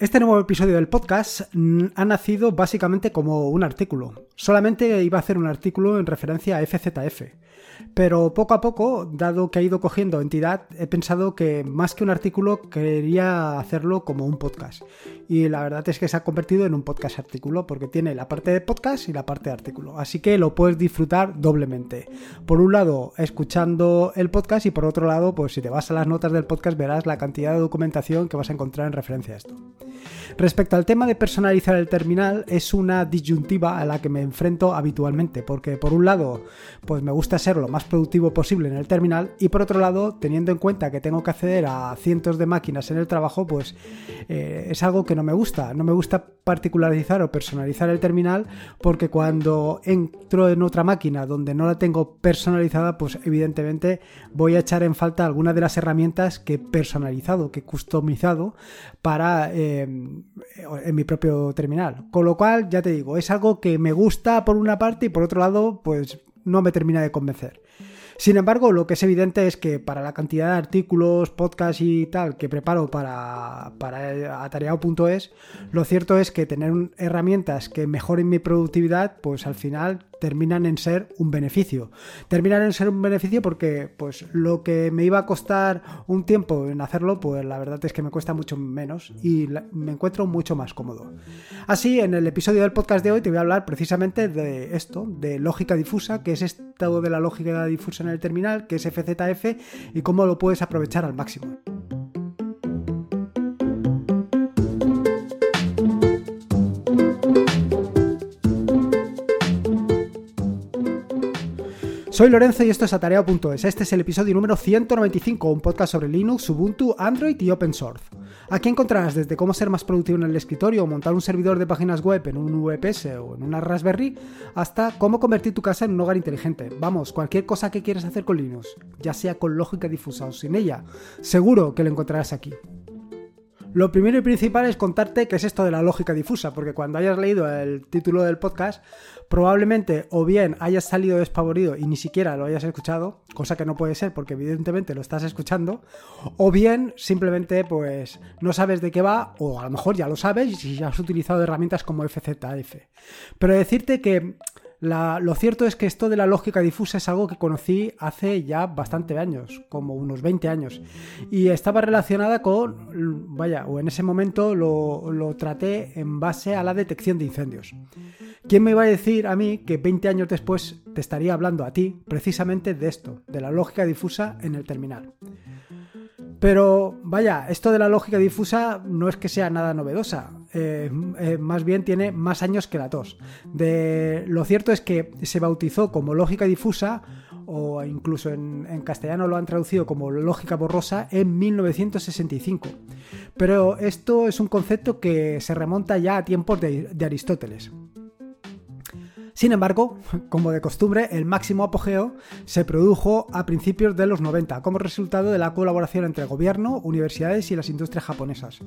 Este nuevo episodio del podcast mm, ha nacido básicamente como un artículo. Solamente iba a hacer un artículo en referencia a FZF. Pero poco a poco, dado que ha ido cogiendo entidad, he pensado que más que un artículo quería hacerlo como un podcast. Y la verdad es que se ha convertido en un podcast artículo porque tiene la parte de podcast y la parte de artículo. Así que lo puedes disfrutar doblemente. Por un lado, escuchando el podcast y por otro lado, pues si te vas a las notas del podcast verás la cantidad de documentación que vas a encontrar en referencia a esto. Respecto al tema de personalizar el terminal, es una disyuntiva a la que me enfrento habitualmente, porque por un lado, pues me gusta ser lo más productivo posible en el terminal y por otro lado, teniendo en cuenta que tengo que acceder a cientos de máquinas en el trabajo, pues eh, es algo que no me gusta. No me gusta particularizar o personalizar el terminal porque cuando entro en otra máquina donde no la tengo personalizada, pues evidentemente voy a echar en falta alguna de las herramientas que he personalizado, que he customizado para eh, en mi propio terminal. Con lo cual, ya te digo, es algo que me gusta por una parte y por otro lado, pues no me termina de convencer. Sin embargo, lo que es evidente es que para la cantidad de artículos, podcasts y tal que preparo para, para atareado.es, lo cierto es que tener herramientas que mejoren mi productividad, pues al final terminan en ser un beneficio. Terminan en ser un beneficio porque pues lo que me iba a costar un tiempo en hacerlo, pues la verdad es que me cuesta mucho menos y me encuentro mucho más cómodo. Así, en el episodio del podcast de hoy te voy a hablar precisamente de esto, de lógica difusa, que es estado de la lógica difusa en el terminal, que es FZF y cómo lo puedes aprovechar al máximo. Soy Lorenzo y esto es Atareado.es. Este es el episodio número 195, un podcast sobre Linux, Ubuntu, Android y Open Source. Aquí encontrarás desde cómo ser más productivo en el escritorio montar un servidor de páginas web en un VPS o en una Raspberry, hasta cómo convertir tu casa en un hogar inteligente. Vamos, cualquier cosa que quieras hacer con Linux, ya sea con lógica difusa o sin ella, seguro que lo encontrarás aquí. Lo primero y principal es contarte qué es esto de la lógica difusa, porque cuando hayas leído el título del podcast, probablemente o bien hayas salido despavorido y ni siquiera lo hayas escuchado, cosa que no puede ser porque evidentemente lo estás escuchando, o bien simplemente pues no sabes de qué va, o a lo mejor ya lo sabes y ya has utilizado herramientas como FZF. Pero decirte que lo cierto es que esto de la lógica difusa es algo que conocí hace ya bastante años, como unos 20 años, y estaba relacionada con, vaya, o en ese momento lo, lo traté en base a la detección de incendios. ¿Quién me iba a decir a mí que 20 años después te estaría hablando a ti precisamente de esto, de la lógica difusa en el terminal? Pero vaya, esto de la lógica difusa no es que sea nada novedosa, eh, eh, más bien tiene más años que la tos. Lo cierto es que se bautizó como lógica difusa, o incluso en, castellano lo han traducido como lógica borrosa, en 1965. Pero esto es un concepto que se remonta ya a tiempos de Aristóteles. Sin embargo, como de costumbre, el máximo apogeo se produjo a principios de los 90 como resultado de la colaboración entre el gobierno, universidades y las industrias japonesas.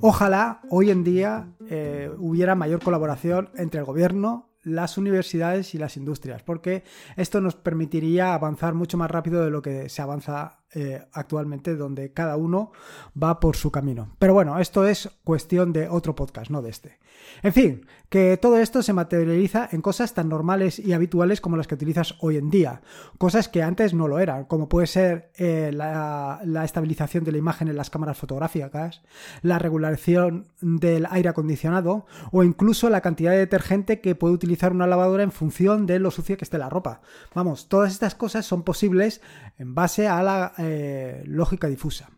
Ojalá hoy en día eh, hubiera mayor colaboración entre el gobierno, las universidades y las industrias, porque esto nos permitiría avanzar mucho más rápido de lo que se avanza eh, actualmente, donde cada uno va por su camino. Pero bueno, esto es cuestión de otro podcast, no de este. En fin, que todo esto se materializa en cosas tan normales y habituales como las que utilizas hoy en día, cosas que antes no lo eran, como puede ser eh, la, estabilización de la imagen en las cámaras fotográficas, la regulación del aire acondicionado o incluso la cantidad de detergente que puede utilizar una lavadora en función de lo sucia que esté la ropa. Vamos, todas estas cosas son posibles en base a la eh, lógica difusa.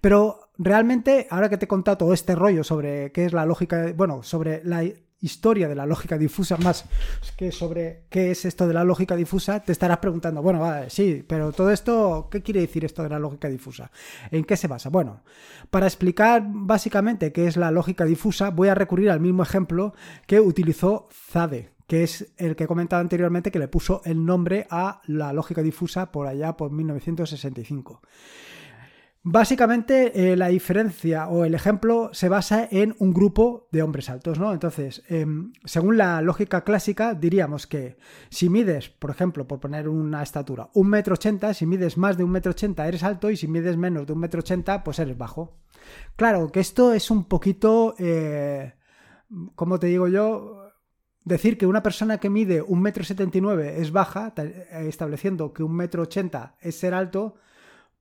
Pero realmente, ahora que te he contado todo este rollo sobre qué es la lógica, bueno, sobre la historia de la lógica difusa, más que sobre qué es esto de la lógica difusa, te estarás preguntando, bueno, vale, sí, pero todo esto, ¿qué quiere decir esto de la lógica difusa? ¿En qué se basa? Bueno, para explicar básicamente qué es la lógica difusa, voy a recurrir al mismo ejemplo que utilizó Zade, que es el que he comentado anteriormente que le puso el nombre a la lógica difusa por allá por 1965. Básicamente eh, la diferencia o el ejemplo se basa en un grupo de hombres altos, ¿no? Entonces, em, según la lógica clásica, diríamos que si mides, por ejemplo, por poner una estatura, un metro ochenta, si mides más de un metro ochenta eres alto y si mides menos de un metro ochenta, pues eres bajo. Claro, que esto es un poquito, eh, como te digo yo, decir que una persona que mide un metro setenta y nueve es baja, estableciendo que un metro ochenta es ser alto,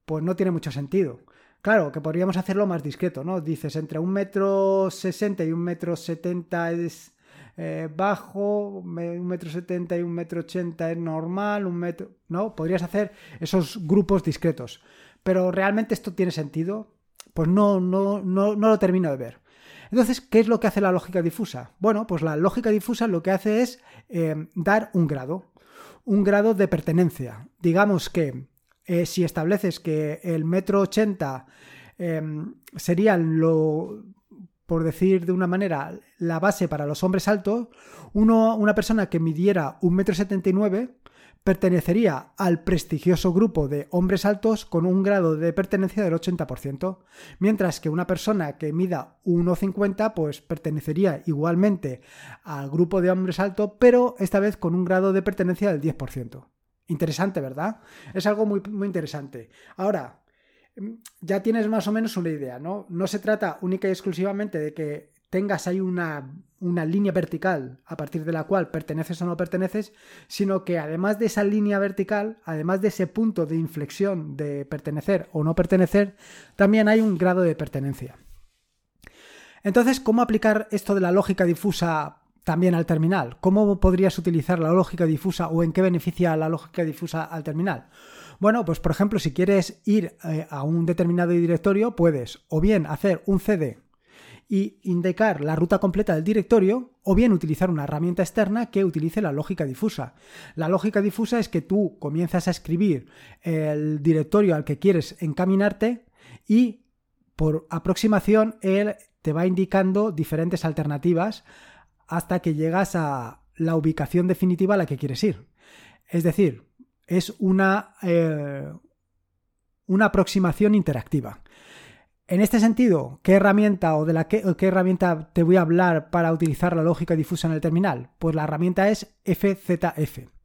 pues no tiene mucho sentido. Claro, que podríamos hacerlo más discreto, ¿no? Dices, entre un metro sesenta y un metro setenta es eh, bajo, un metro setenta y un metro ochenta es normal, un metro... ¿No? Podrías hacer esos grupos discretos. Pero realmente esto tiene sentido. Pues no, no, no, no lo termino de ver. Entonces, ¿qué es lo que hace la lógica difusa? Bueno, pues la lógica difusa lo que hace es eh, dar un grado, un grado de pertenencia. Digamos que eh, si estableces que el metro ochenta em, sería lo, por decir de una manera, la base para los hombres altos, una persona que midiera un metro setenta y nueve pertenecería al prestigioso grupo de hombres altos con un grado de pertenencia del 80%, mientras que una persona que mida 1,50 pues pertenecería igualmente al grupo de hombres altos, pero esta vez con un grado de pertenencia del 10%. Interesante, ¿verdad? Es algo muy, muy interesante. Ahora, ya tienes más o menos una idea, ¿no? No se trata única y exclusivamente de que tengas ahí una, una, línea vertical a partir de la cual perteneces o no perteneces, sino que además de esa línea vertical, además de ese punto de inflexión de pertenecer o no pertenecer, también hay un grado de pertenencia. Entonces, ¿cómo aplicar esto de la lógica difusa también al terminal. ¿Cómo podrías utilizar la lógica difusa o en qué beneficia la lógica difusa al terminal? Bueno, pues por ejemplo, si quieres ir eh, a un determinado directorio, puedes o bien hacer un CD y indicar la ruta completa del directorio o bien utilizar una herramienta externa que utilice la lógica difusa. La lógica difusa es que tú comienzas a escribir el directorio al que quieres encaminarte y por aproximación él te va indicando diferentes alternativas hasta que llegas a la ubicación definitiva a la que quieres ir. Es decir, es una, eh, una aproximación interactiva. En este sentido, ¿qué herramienta o de la qué herramienta te voy a hablar para utilizar la lógica difusa en el terminal? Pues la herramienta es FZF.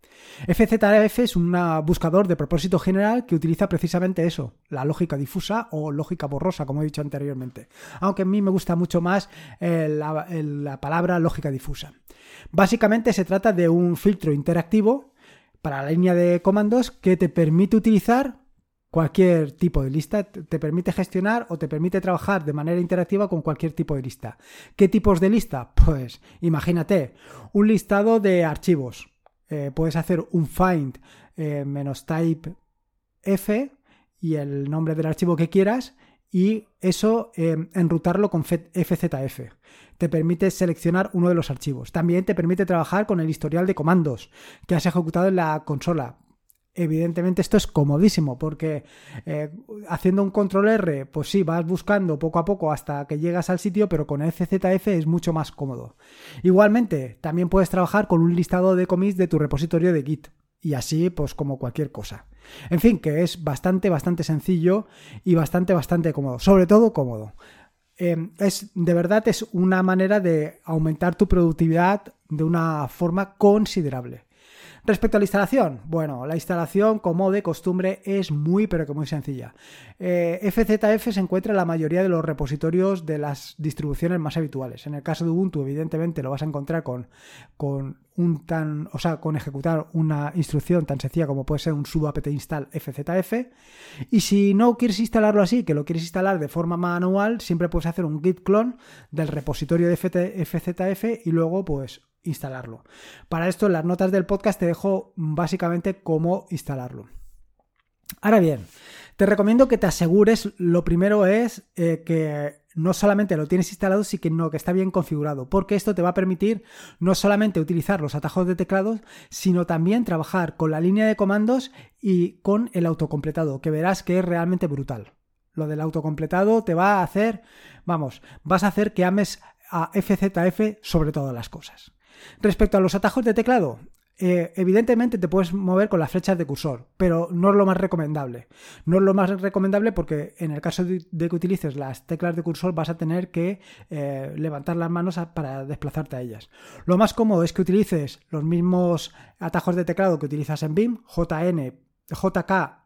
FZF es un buscador de propósito general que utiliza precisamente eso, la lógica difusa o lógica borrosa, como he dicho anteriormente. Aunque a mí me gusta mucho más eh, la, palabra lógica difusa. Básicamente se trata de un filtro interactivo para la línea de comandos que te permite utilizar cualquier tipo de lista, te permite gestionar o te permite trabajar de manera interactiva con cualquier tipo de lista. ¿Qué tipos de lista? Pues imagínate, un listado de archivos, eh, puedes hacer un find eh, menos type f y el nombre del archivo que quieras y eso eh, enrutarlo con FZF. Te permite seleccionar uno de los archivos. También te permite trabajar con el historial de comandos que has ejecutado en la consola. Evidentemente esto es comodísimo porque eh, haciendo un control R, pues sí, vas buscando poco a poco hasta que llegas al sitio, pero con FZF es mucho más cómodo. Igualmente, también puedes trabajar con un listado de commits de tu repositorio de Git y así pues como cualquier cosa. En fin, que es bastante, bastante sencillo y bastante, bastante cómodo, sobre todo cómodo. Eh, es de verdad es una manera de aumentar tu productividad de una forma considerable. Respecto a la instalación, bueno, la instalación como de costumbre es muy pero que muy sencilla. FZF eh, se encuentra en la mayoría de los repositorios de las distribuciones más habituales. En el caso de Ubuntu, evidentemente lo vas a encontrar con, con un tan, o sea, con ejecutar una instrucción tan sencilla como puede ser un sudo apt install FZF. Y si no quieres instalarlo así, que lo quieres instalar de forma manual, siempre puedes hacer un git clone del repositorio de FZF y luego pues instalarlo. Para esto en las notas del podcast te dejo básicamente cómo instalarlo. Ahora bien, te recomiendo que te asegures, lo primero es eh, que no solamente lo tienes instalado, sino que está bien configurado, porque esto te va a permitir no solamente utilizar los atajos de teclados, sino también trabajar con la línea de comandos y con el autocompletado, que verás que es realmente brutal. Lo del autocompletado te va a hacer, vamos, vas a hacer que ames a FZF sobre todas las cosas. Respecto a los atajos de teclado, eh, evidentemente te puedes mover con las flechas de cursor, pero no es lo más recomendable. No es lo más recomendable porque en el caso de, que utilices las teclas de cursor vas a tener que eh, levantar las manos para desplazarte a ellas. Lo más cómodo es que utilices los mismos atajos de teclado que utilizas en BIM, JN, JK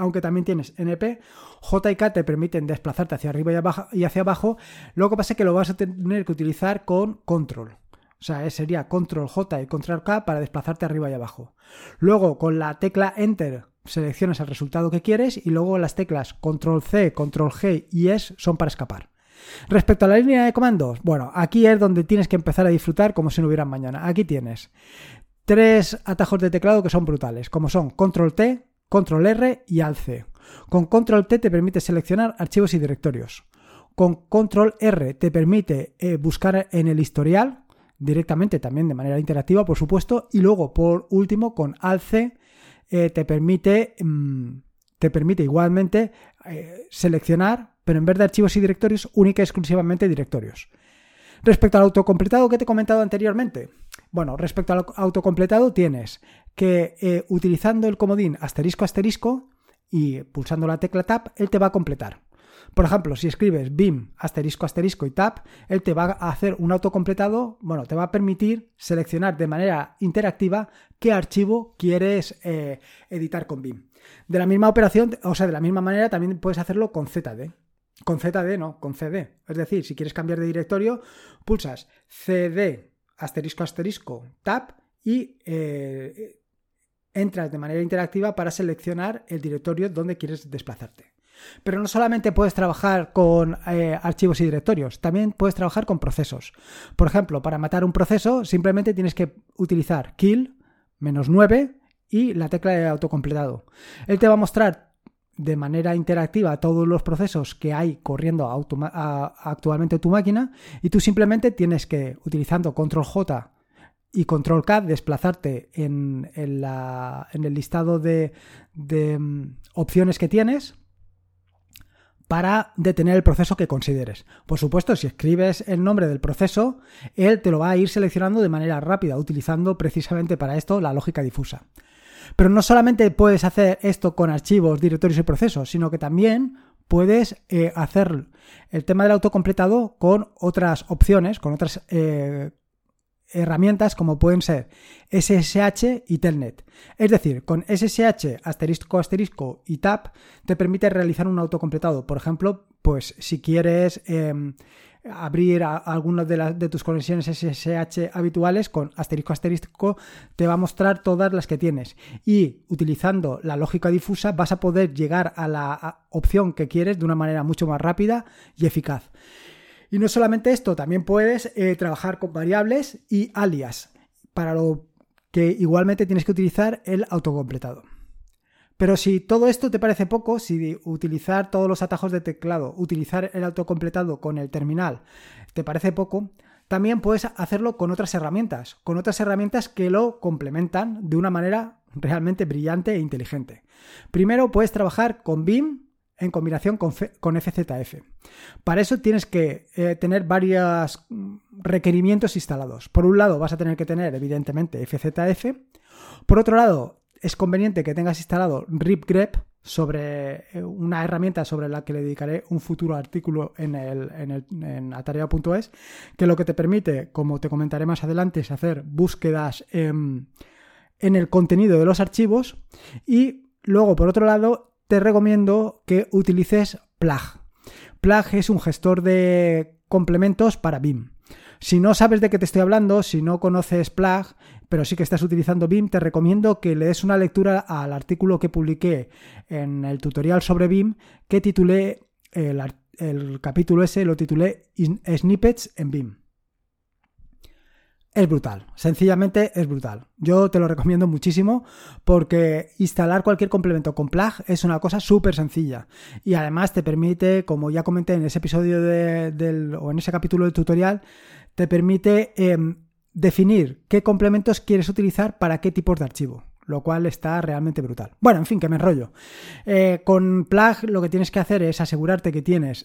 aunque también tienes NP. J y K te permiten desplazarte hacia arriba y hacia abajo. Lo que pasa es que lo vas a tener que utilizar con control. O sea, sería control J y control K para desplazarte arriba y abajo. Luego, con la tecla Enter seleccionas el resultado que quieres y luego las teclas control C, control G y S son para escapar. Respecto a la línea de comandos, bueno, aquí es donde tienes que empezar a disfrutar como si no hubiera mañana. Aquí tienes tres atajos de teclado que son brutales, como son control T, control R y alt C. Con control T te permite seleccionar archivos y directorios. Con control R te permite eh, buscar en el historial directamente también de manera interactiva, por supuesto, y luego por último con alt C eh, te permite mm, te permite igualmente eh, seleccionar pero en vez de archivos y directorios, única y exclusivamente directorios. Respecto al autocompletado que te he comentado anteriormente, bueno, respecto al autocompletado tienes que eh, utilizando el comodín asterisco asterisco y pulsando la tecla tab, él te va a completar. Por ejemplo, si escribes bim asterisco asterisco y tab, él te va a hacer un autocompletado, bueno, te va a permitir seleccionar de manera interactiva qué archivo quieres eh, editar con bim. De la misma operación, o sea, de la misma manera también puedes hacerlo con ZD. Con ZD no, con CD. Es decir, si quieres cambiar de directorio, pulsas CD asterisco asterisco tab y eh, entras de manera interactiva para seleccionar el directorio donde quieres desplazarte. Pero no solamente puedes trabajar con eh, archivos y directorios, también puedes trabajar con procesos. Por ejemplo, para matar un proceso simplemente tienes que utilizar kill menos 9 y la tecla de autocompletado. Él te va a mostrar de manera interactiva todos los procesos que hay corriendo actualmente tu máquina y tú simplemente tienes que, utilizando control J y control K, desplazarte en, el listado de, mm, opciones que tienes para detener el proceso que consideres. Por supuesto, si escribes el nombre del proceso, él te lo va a ir seleccionando de manera rápida, utilizando precisamente para esto la lógica difusa. Pero no solamente puedes hacer esto con archivos, directorios y procesos, sino que también puedes eh, hacer el tema del autocompletado con otras opciones, con otras eh, herramientas como pueden ser SSH y Telnet. Es decir, con SSH asterisco asterisco y tab te permite realizar un autocompletado. Por ejemplo, pues si quieres em, abrir algunas de, de tus conexiones SSH habituales con asterisco asterisco te va a mostrar todas las que tienes y utilizando la lógica difusa vas a poder llegar a la opción que quieres de una manera mucho más rápida y eficaz. Y no solamente esto, también puedes eh, trabajar con variables y alias, para lo que igualmente tienes que utilizar el autocompletado. Pero si todo esto te parece poco, si utilizar todos los atajos de teclado, utilizar el autocompletado con el terminal te parece poco, también puedes hacerlo con otras herramientas, con otras herramientas que lo complementan de una manera realmente brillante e inteligente. Primero puedes trabajar con BIM en combinación con, FZF. Para eso tienes que eh, tener varios requerimientos instalados. Por un lado vas a tener que tener evidentemente FZF. Por otro lado es conveniente que tengas instalado RipGrep sobre eh, una herramienta sobre la que le dedicaré un futuro artículo en, el, en, el, en que lo que te permite, como te comentaré más adelante, es hacer búsquedas en, en el contenido de los archivos. Y luego, por otro lado, te recomiendo que utilices Plug. Plug es un gestor de complementos para BIM. Si no sabes de qué te estoy hablando, si no conoces Plug, pero sí que estás utilizando BIM, te recomiendo que le des una lectura al artículo que publiqué en el tutorial sobre BIM, que titulé el, capítulo ese, lo titulé Snippets en BIM. Es brutal, sencillamente es brutal. Yo te lo recomiendo muchísimo porque instalar cualquier complemento con plug es una cosa súper sencilla y además te permite, como ya comenté en ese episodio del, o en ese capítulo del tutorial, te permite em, definir qué complementos quieres utilizar para qué tipos de archivo, lo cual está realmente brutal. Bueno, en fin, que me enrollo. Eh, con Plug lo que tienes que hacer es asegurarte que tienes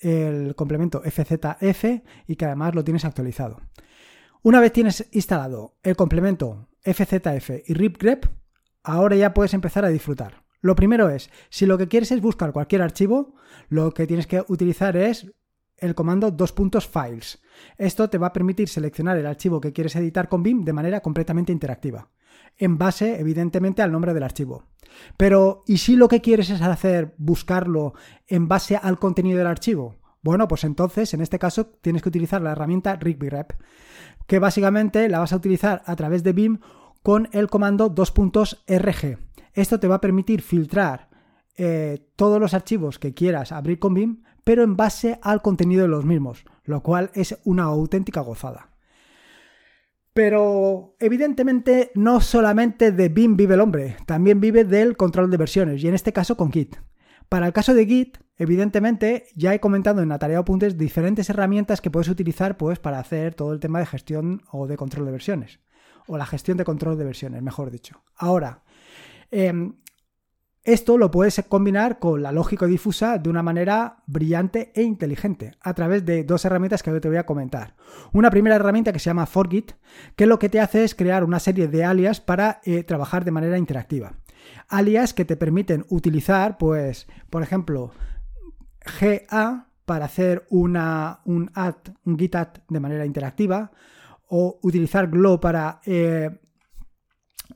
el complemento FZF y que además lo tienes actualizado. Una vez tienes instalado el complemento FZF y RipGrep, ahora ya puedes empezar a disfrutar. Lo primero es, si lo que quieres es buscar cualquier archivo, lo que tienes que utilizar es el comando dos puntos files. Esto te va a permitir seleccionar el archivo que quieres editar con BIM de manera completamente interactiva. en base, evidentemente, al nombre del archivo. Pero, ¿y si lo que quieres es hacer buscarlo en base al contenido del archivo? Bueno, pues entonces, en este caso, tienes que utilizar la herramienta RigbyRep, que básicamente la vas a utilizar a través de BIM con el comando 2.rg. Esto te va a permitir filtrar eh, todos los archivos que quieras abrir con BIM, pero en base al contenido de los mismos, lo cual es una auténtica gozada. Pero evidentemente no solamente de BIM vive el hombre, también vive del control de versiones, y en este caso con Git. Para el caso de Git, evidentemente ya he comentado en Atareado.es diferentes herramientas que puedes utilizar pues, para hacer todo el tema de gestión o de control de versiones, o la gestión de control de versiones, mejor dicho. Ahora, em, esto lo puedes combinar con la lógica difusa de una manera brillante e inteligente a través de dos herramientas que te voy a comentar. Una primera herramienta que se llama Forgit, que lo que te hace es crear una serie de alias para eh, trabajar de manera interactiva. Alias que te permiten utilizar, pues, por ejemplo, GA para hacer una, un git de manera interactiva, o utilizar Glow para eh,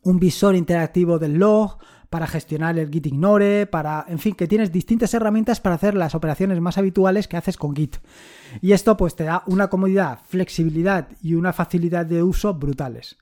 un visor interactivo del log, para gestionar el Git Ignore, para, en fin, que tienes distintas herramientas para hacer las operaciones más habituales que haces con Git. Y esto pues te da una comodidad, flexibilidad y una facilidad de uso brutales.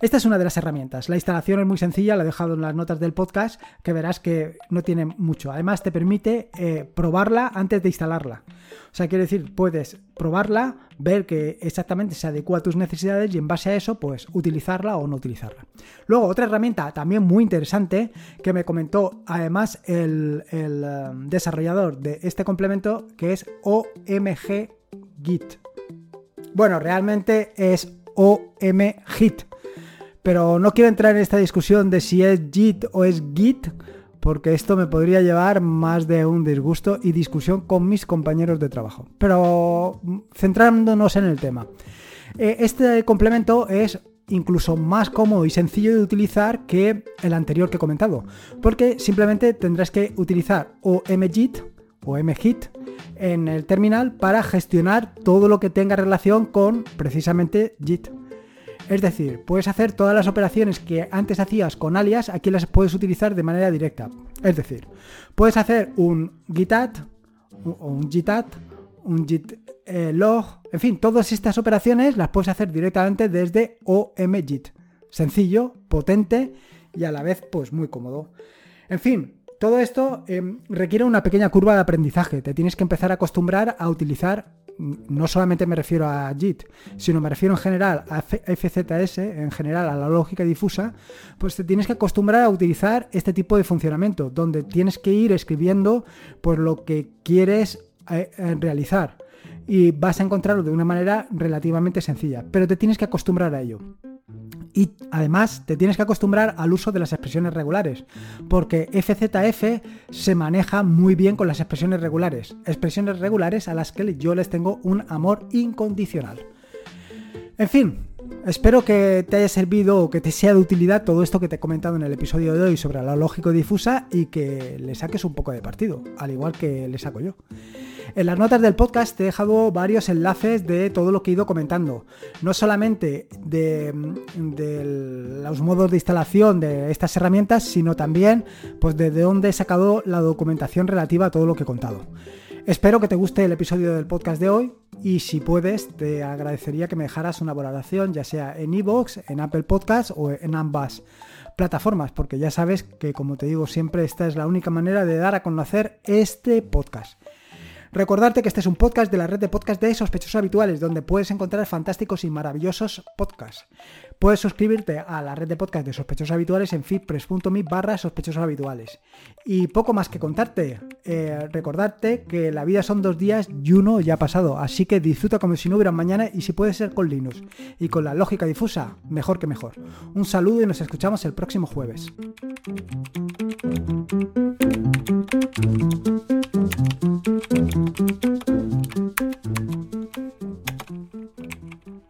Esta es una de las herramientas. La instalación es muy sencilla, la he dejado en las notas del podcast, que verás que no tiene mucho. Además, te permite eh, probarla antes de instalarla. O sea, quiere decir, puedes probarla, ver que exactamente se adecua a tus necesidades y en base a eso, pues utilizarla o no utilizarla. Luego, otra herramienta también muy interesante que me comentó además el, eh, desarrollador de este complemento, que es OMG Git. Bueno, realmente es OM Git pero no quiero entrar en esta discusión de si es JIT o es Git, porque esto me podría llevar más de un disgusto y discusión con mis compañeros de trabajo. Pero mm, centrándonos en el tema. Eh, este complemento es incluso más cómodo y sencillo de utilizar que el anterior que he comentado, porque simplemente tendrás que utilizar o mgit o mgit en el terminal para gestionar todo lo que tenga relación con precisamente Git. Es decir, puedes hacer todas las operaciones que antes hacías con alias, aquí las puedes utilizar de manera directa. Es decir, puedes hacer un gitat, un gitat, un git eh, log, en fin, todas estas operaciones las puedes hacer directamente desde OMGit. Sencillo, potente y a la vez pues muy cómodo. En fin, todo esto em, requiere una pequeña curva de aprendizaje. Te tienes que empezar a acostumbrar a utilizar no solamente me refiero a JIT, sino me refiero en general a FZS, en general a la lógica difusa, pues te tienes que acostumbrar a utilizar este tipo de funcionamiento, donde tienes que ir escribiendo pues, lo que quieres eh, eh, realizar y vas a encontrarlo de una manera relativamente sencilla, pero te tienes que acostumbrar a ello. Y además te tienes que acostumbrar al uso de las expresiones regulares, porque FZF se maneja muy bien con las expresiones regulares, expresiones regulares a las que yo les tengo un amor incondicional. En fin, espero que te haya servido o que te sea de utilidad todo esto que te he comentado en el episodio de hoy sobre la lógica difusa y que le saques un poco de partido, al igual que le saco yo. En las notas del podcast te he dejado varios enlaces de todo lo que he ido comentando. No solamente de, los modos de instalación de estas herramientas, sino también pues, de dónde he sacado la documentación relativa a todo lo que he contado. Espero que te guste el episodio del podcast de hoy y si puedes te agradecería que me dejaras una valoración ya sea en iVoox, en Apple Podcast o en ambas plataformas porque ya sabes que como te digo siempre esta es la única manera de dar a conocer este podcast. Recordarte que este es un podcast de la red de podcast de sospechosos habituales, donde puedes encontrar fantásticos y maravillosos podcasts. Puedes suscribirte a la red de podcast de sospechosos habituales en feedpress.me barra sospechosos habituales. Y poco más que contarte, eh, recordarte que la vida son dos días y uno ya ha pasado, así que disfruta como si no hubiera mañana y si puede ser con Linux y con la lógica difusa, mejor que mejor. Un saludo y nos escuchamos el próximo jueves.